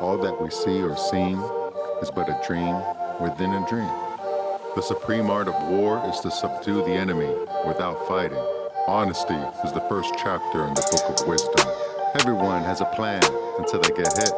all that we see or seem is but a dream within a dream. The supreme art of war is to subdue the enemy without fighting. Honesty is the first chapter in the book of wisdom. Everyone has a plan until they get hit.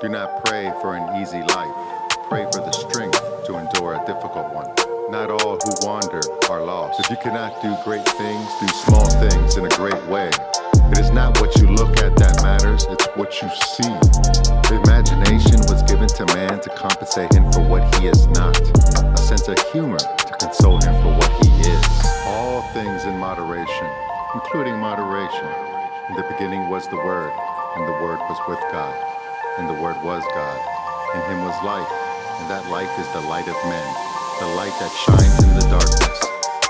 Do not pray for an easy life. Pray for the strength to endure a difficult one. Not all who wander are lost. If you cannot do great things, do small things in a great way. It is not what you look at that matters, it's what you see. The imagination was given to man to compensate him for what he is not, a sense of humor to console him for what he is. All things in moderation, including moderation. In the beginning was the Word, and the Word was with God, and the Word was God. In him was life, and that life is the light of men, the light that shines in the darkness,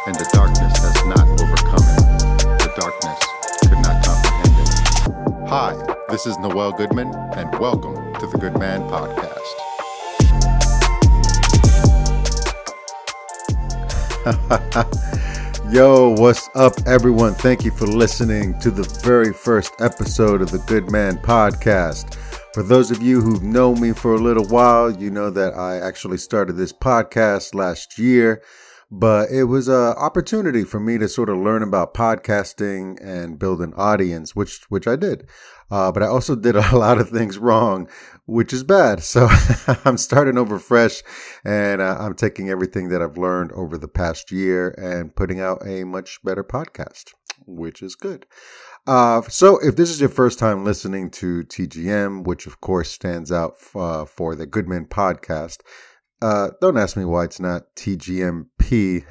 and the darkness has not overcome it. The darkness could not. Hi, this is Noel Goodman, and welcome to the Good Man Podcast. Yo, what's up, everyone? Thank you for listening to the very first episode of the Good Man Podcast. For those of you who've known me for a little while, you know that I actually started this podcast last year, but it was an opportunity for me to sort of learn about podcasting and build an audience, which which I did. Uh, but I also did a lot of things wrong, which is bad. So I'm starting over fresh, and uh, I'm taking everything that I've learned over the past year and putting out a much better podcast, which is good. Uh, so, if this is your first time listening to TGM, which of course stands out uh, for the Goodman podcast, uh, don't ask me why it's not TGMP.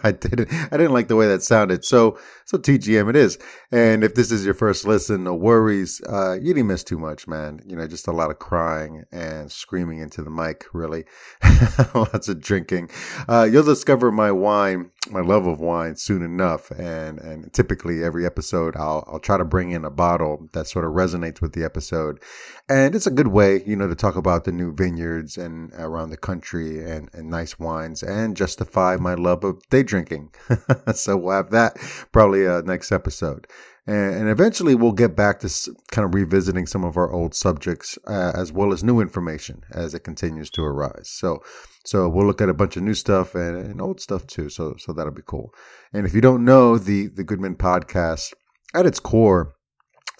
I didn't. I didn't like the way that sounded. So, so TGM it is. And if this is your first listen, no worries. Uh, you didn't miss too much, man. You know, just a lot of crying and screaming into the mic. Really, lots of drinking. Uh, you'll discover my wine, my love of wine, soon enough. And and typically every episode, I'll I'll try to bring in a bottle that sort of resonates with the episode, and it's a good way, you know, to talk about the new vineyards and around the country and, and nice wines and justify my love of day drinking. so we'll have that probably uh, next episode. And, and, eventually we'll get back to kind of revisiting some of our old subjects uh, as well as new information as it continues to arise. So, so we'll look at a bunch of new stuff and, and old stuff too. So, so that'll be cool. And if you don't know the, the Goodman podcast at its core,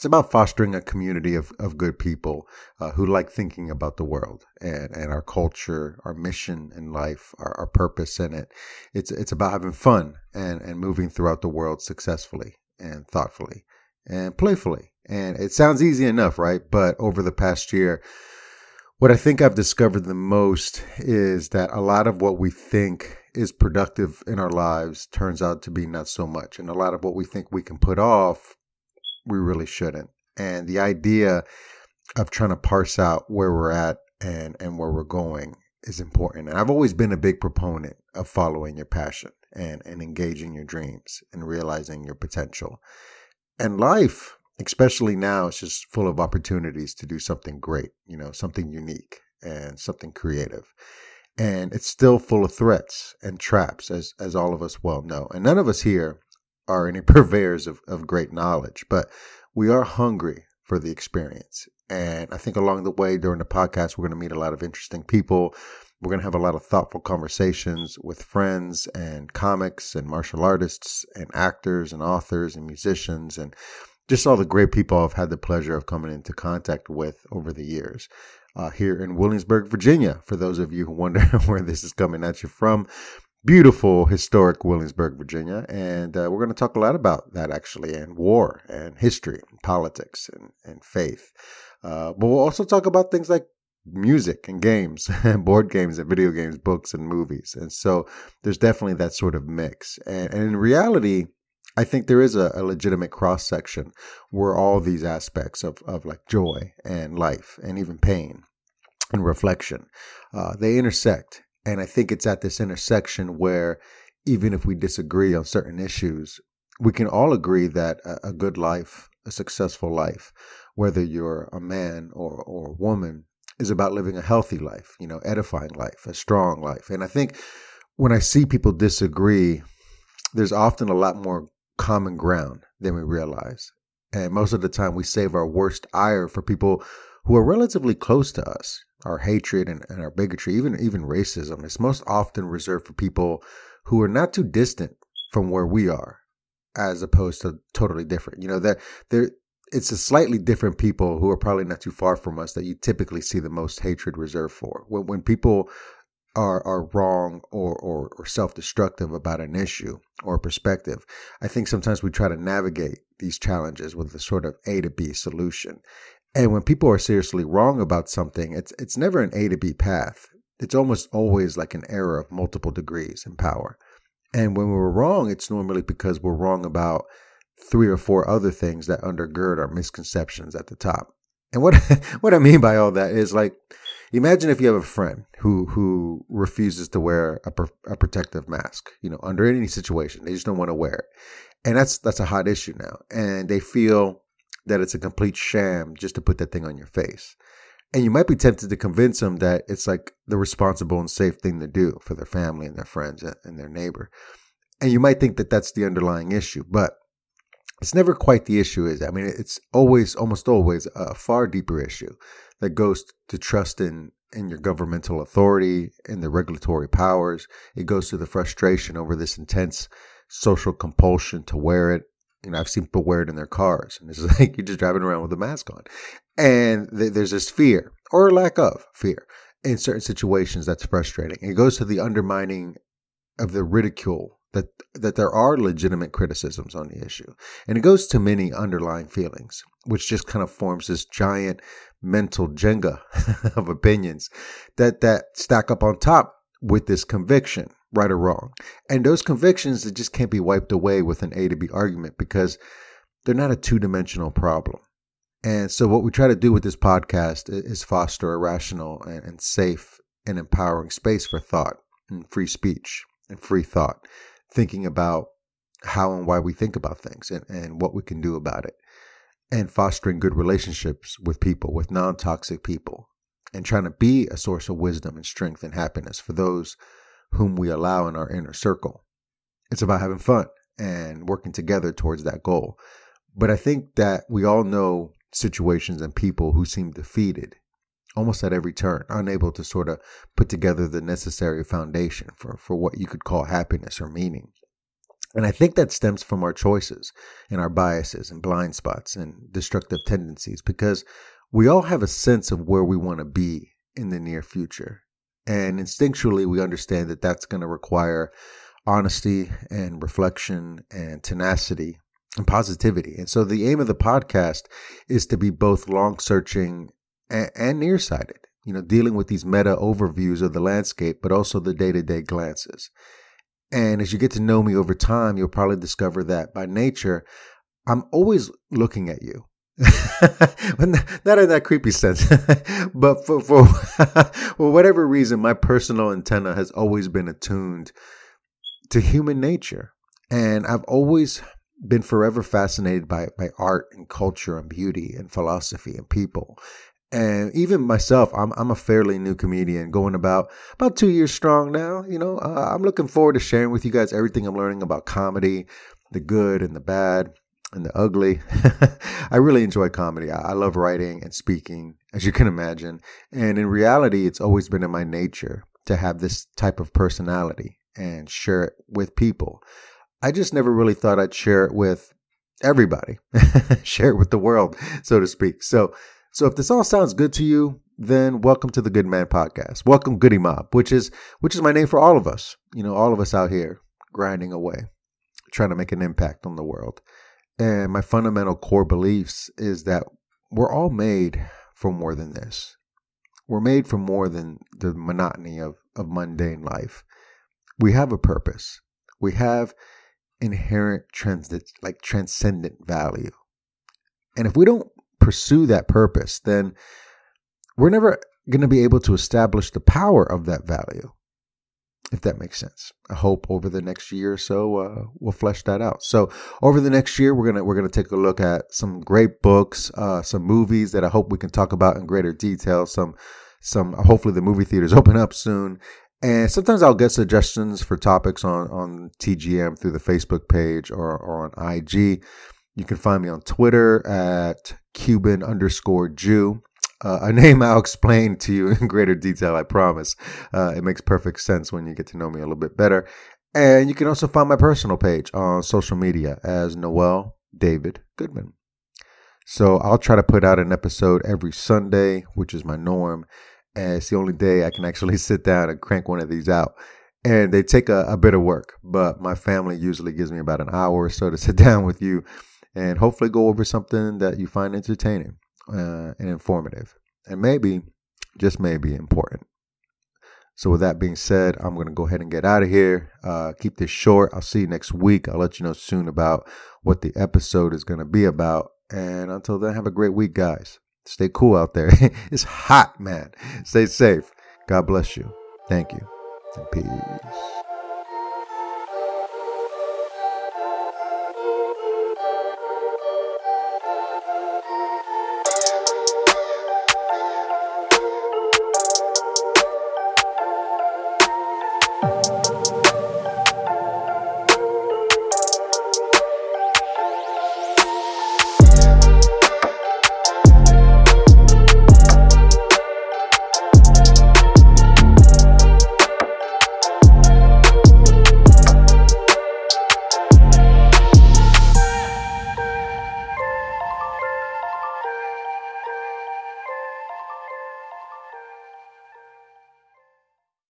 it's about fostering a community of, of good people uh, who like thinking about the world and, and our culture, our mission in life, our, our purpose in it. It's it's about having fun and, and moving throughout the world successfully and thoughtfully and playfully. And it sounds easy enough, right? But over the past year, what I think I've discovered the most is that a lot of what we think is productive in our lives turns out to be not so much. And a lot of what we think we can put off we really shouldn't. And the idea of trying to parse out where we're at and, and where we're going is important. And I've always been a big proponent of following your passion and, and engaging your dreams and realizing your potential. And life, especially now, is just full of opportunities to do something great, you know, something unique and something creative. And it's still full of threats and traps, as, as all of us well know. And none of us here are any purveyors of, of great knowledge, but we are hungry for the experience. And I think along the way during the podcast, we're going to meet a lot of interesting people. We're going to have a lot of thoughtful conversations with friends and comics and martial artists and actors and authors and musicians and just all the great people I've had the pleasure of coming into contact with over the years. Uh, here in Williamsburg, Virginia, for those of you who wonder where this is coming at you from beautiful, historic Williamsburg, Virginia. And uh, we're going to talk a lot about that actually, and war, and history, and politics, and, and faith. Uh, but we'll also talk about things like music and games, and board games, and video games, books, and movies. And so there's definitely that sort of mix. And, and in reality, I think there is a, a legitimate cross section where all these aspects of, of like joy and life and even pain and reflection, uh, they intersect and I think it's at this intersection where even if we disagree on certain issues, we can all agree that a, good life, a successful life, whether you're a man or, or a woman, is about living a healthy life, you know, edifying life, a strong life. And I think when I see people disagree, there's often a lot more common ground than we realize. And most of the time, we save our worst ire for people who are relatively close to us. Our hatred and, and our bigotry, even even racism, is most often reserved for people who are not too distant from where we are, as opposed to totally different. You know that there it's a slightly different people who are probably not too far from us that you typically see the most hatred reserved for. When when people are are wrong or, or, or self-destructive about an issue or perspective. I think sometimes we try to navigate these challenges with a sort of A to B solution. And when people are seriously wrong about something, it's it's never an A to B path. It's almost always like an error of multiple degrees in power. And when we're wrong, it's normally because we're wrong about three or four other things that undergird our misconceptions at the top. And what what I mean by all that is like Imagine if you have a friend who who refuses to wear a, a protective mask, you know, under any situation. They just don't want to wear it. And that's that's a hot issue now. And they feel that it's a complete sham just to put that thing on your face. And you might be tempted to convince them that it's like the responsible and safe thing to do for their family and their friends and their neighbor. And you might think that that's the underlying issue, but it's never quite the issue is. I mean, it's always, almost always a far deeper issue that goes to trust in in your governmental authority and the regulatory powers. It goes to the frustration over this intense social compulsion to wear it. You know, I've seen people wear it in their cars, and it's like you're just driving around with a mask on, and th- there's this fear or lack of fear in certain situations that's frustrating. It goes to the undermining of the ridicule that that there are legitimate criticisms on the issue, and it goes to many underlying feelings, which just kind of forms this giant mental Jenga of opinions that that stack up on top with this conviction, right or wrong, and those convictions that just can't be wiped away with an A to B argument because they're not a two dimensional problem. And so, what we try to do with this podcast is foster a rational and safe and empowering space for thought and free speech and free thought thinking about how and why we think about things and, and what we can do about it and fostering good relationships with people, with non toxic people, and trying to be a source of wisdom and strength and happiness for those whom we allow in our inner circle. It's about having fun and working together towards that goal. But I think that we all know situations and people who seem defeated almost at every turn, unable to sort of put together the necessary foundation for, for what you could call happiness or meaning. And I think that stems from our choices and our biases and blind spots and destructive tendencies because we all have a sense of where we want to be in the near future. And instinctually, we understand that that's going to require honesty and reflection and tenacity and positivity. And so the aim of the podcast is to be both long searching and, and nearsighted, you know, dealing with these meta overviews of the landscape, but also the day to day glances. And as you get to know me over time, you'll probably discover that by nature, I'm always looking at you. Not in that creepy sense, but for, for, whatever reason, my personal antenna has always been attuned to human nature. And I've always been forever fascinated by, by art and culture and beauty and philosophy and people. And even myself i'm i'm a fairly new comedian going about about 2 years strong now you know? Uh, i'm looking forward to sharing with you guys everything i'm learning about comedy the good and the bad and the ugly i really enjoy comedy I, love writing and speaking as you can imagine and in reality it's always been in my nature to have this type of personality and share it with people i just never really thought i'd share it with everybody share it with the world so to speak so so if this all sounds good to you, then welcome to the Good Man Podcast. Welcome Goody Mob, which is which is my name for all of us. You know, all of us out here grinding away, trying to make an impact on the world. And my fundamental core beliefs is that we're all made for more than this. We're made for more than the monotony of, of mundane life. We have a purpose. We have inherent transit like transcendent value. And if we don't pursue that purpose, then we're never going to be able to establish the power of that value, if that makes sense. I hope over the next year or so uh, we'll flesh that out. So over the next year, we're gonna we're gonna take a look at some great books, uh, some movies that I hope we can talk about in greater detail. Some some hopefully the movie theaters open up soon. And sometimes I'll get suggestions for topics on, on TGM through the Facebook page or, or on IG. You can find me on Twitter at Cuban underscore Jew. Uh, a name I'll explain to you in greater detail, I promise. Uh, it makes perfect sense when you get to know me a little bit better. And you can also find my personal page on social media as Noel David Goodman. So I'll try to put out an episode every Sunday, which is my norm. And it's the only day I can actually sit down and crank one of these out. And they take a, a bit of work, but my family usually gives me about an hour or so to sit down with you and hopefully go over something that you find entertaining uh, and informative. And maybe, just maybe, important. So, with that being said, I'm going to go ahead and get out of here. Uh, keep this short. I'll see you next week. I'll let you know soon about what the episode is going to be about. And until then, have a great week, guys. Stay cool out there. it's hot, man. Stay safe. God bless you. Thank you. And peace.